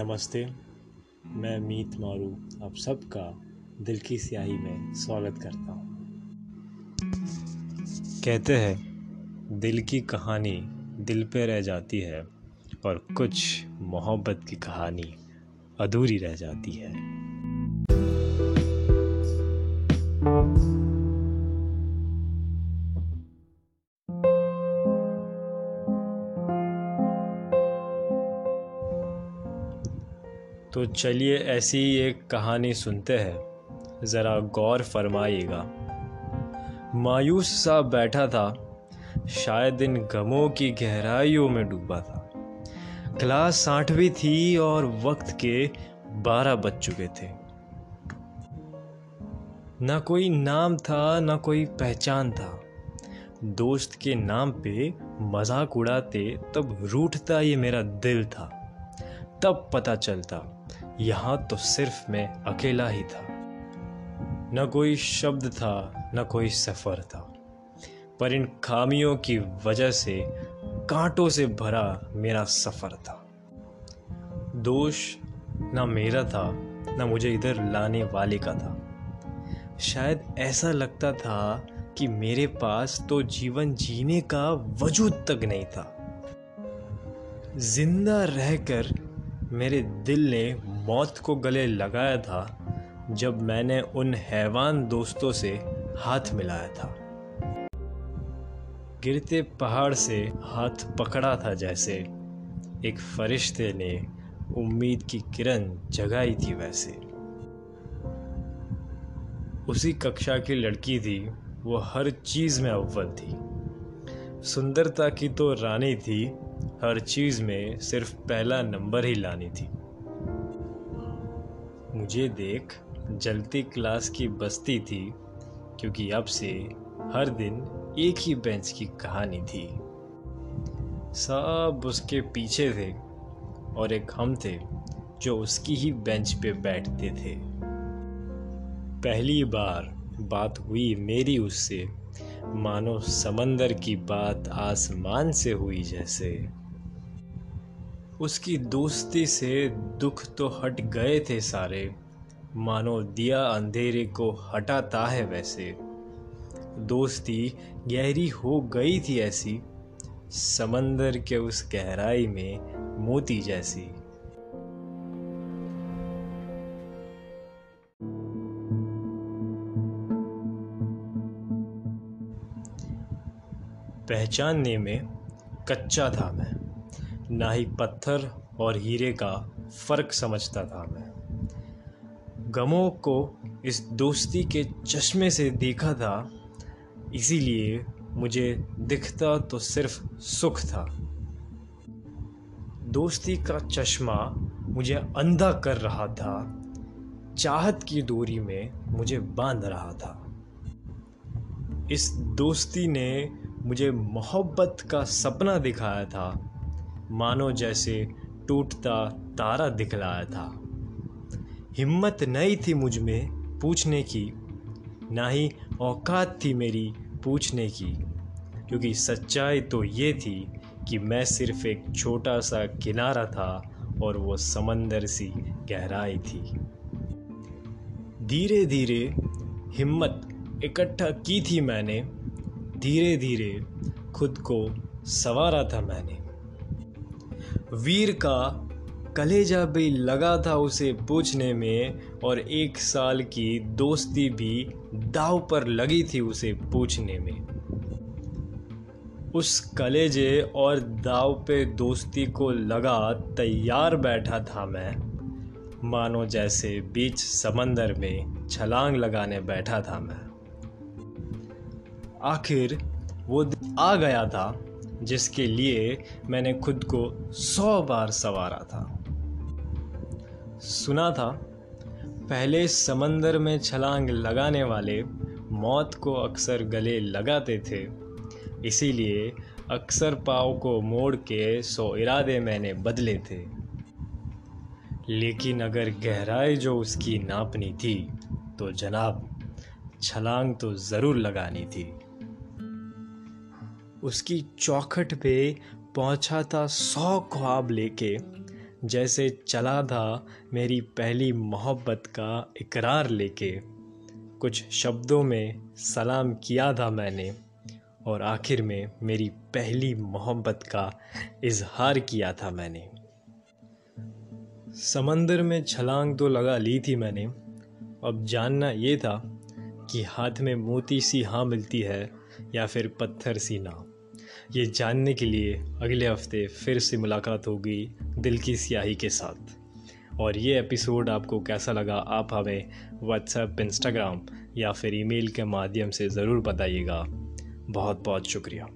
नमस्ते, मैं मीत मारू आप सबका दिल की स्याही में स्वागत करता हूँ। कहते हैं, दिल की कहानी दिल पे रह जाती है और कुछ मोहब्बत की कहानी अधूरी रह जाती है। तो चलिए ऐसी ही एक कहानी सुनते हैं। ज़रा गौर फरमाइएगा। मायूस सा बैठा था, शायद इन गमों की गहराइयों में डूबा था। क्लास आठवीं थी और वक्त के बारह बज चुके थे। ना कोई नाम था, ना कोई पहचान था। दोस्त के नाम पे मज़ाक उड़ाते तब रूठता ये मेरा दिल था। तब पता चलता, यहाँ तो सिर्फ़ मैं अकेला ही था। न कोई शब्द था, न कोई सफ़र था। पर इन खामियों की वजह से कांटों से भरा मेरा सफ़र था। दोष ना मेरा था, ना मुझे इधर लाने वाले का था। शायद ऐसा लगता था कि मेरे पास तो जीवन जीने का वजूद तक नहीं था। ज़िंदा रहकर मेरे दिल ने मौत को गले लगाया था जब मैंने उन हैवान दोस्तों से हाथ मिलाया था। गिरते पहाड़ से हाथ पकड़ा था जैसे एक फरिश्ते ने उम्मीद की किरण जगाई थी वैसे। उसी कक्षा की लड़की थी, वो हर चीज़ में अव्वल थी। सुंदरता की तो रानी थी हर चीज़ में सिर्फ़ पहला नंबर ही लानी थी। मुझे देख जलती क्लास की बस्ती थी, क्योंकि अब से हर दिन एक ही बेंच की कहानी थी। सब उसके पीछे थे और एक हम थे जो उसकी ही बेंच पे बैठते थे। पहली बार बात हुई मेरी उससे, मानो समंदर की बात आसमान से हुई जैसे। उसकी दोस्ती से दुख तो हट गए थे सारे। मानो दिया अंधेरे को हटाता है वैसे। दोस्ती गहरी हो गई थी ऐसी, समंदर के उस गहराई में मोती जैसी। पहचानने में कच्चा था मैं। ना ही पत्थर और हीरे का फ़र्क समझता था मैं। गमों को इस दोस्ती के चश्मे से देखा था, इसीलिए मुझे दिखता तो सिर्फ़ सुख था। दोस्ती का चश्मा मुझे अंधा कर रहा था, चाहत की दूरी में मुझे बाँध रहा था। इस दोस्ती ने मुझे मोहब्बत का सपना दिखाया था मानो जैसे टूटता तारा दिखलाया था। हिम्मत नहीं थी मुझमें पूछने की, ना ही औकात थी मेरी पूछने की, क्योंकि सच्चाई तो ये थी कि मैं सिर्फ़ एक छोटा सा किनारा था और वो समंदर सी गहराई थी। धीरे धीरे हिम्मत इकट्ठा की थी मैंने धीरे धीरे खुद को संवारा था मैंने। वीर का कलेजा भी लगा था उसे पूछने में और एक साल की दोस्ती भी दाव पर लगी थी उसे पूछने में। उस कलेजे और दाव पे दोस्ती को लगा तैयार बैठा था मैं। मानो जैसे बीच समंदर में छलांग लगाने बैठा था मैं। आखिर वो आ गया था जिसके लिए मैंने खुद को सौ बार सवारा था। सुना था, पहले समंदर में छलांग लगाने वाले मौत को अक्सर गले लगाते थे। इसीलिए अक्सर पाव को मोड़ के सौ इरादे मैंने बदले थे। लेकिन अगर गहराई जो उसकी नापनी थी तो जनाब, छलांग तो ज़रूर लगानी थी। उसकी चौखट पे पहुँचा था सौ ख्वाब लेके। जैसे चला था मेरी पहली मोहब्बत का इकरार लेके। कुछ शब्दों में सलाम किया था मैंने और आखिर में मेरी पहली मोहब्बत का इजहार किया था मैंने। समंदर में छलांग तो लगा ली थी मैंने। अब जानना ये था कि हाथ में मोती सी हाँ मिलती है या फिर पत्थर सी ना। ये जानने के लिए अगले हफ़्ते फिर से मुलाकात होगी दिल की स्याही के साथ। और ये एपिसोड आपको कैसा लगा, आप हमें व्हाट्सएप इंस्टाग्राम या फिर ईमेल के माध्यम से ज़रूर बताइएगा। बहुत बहुत शुक्रिया।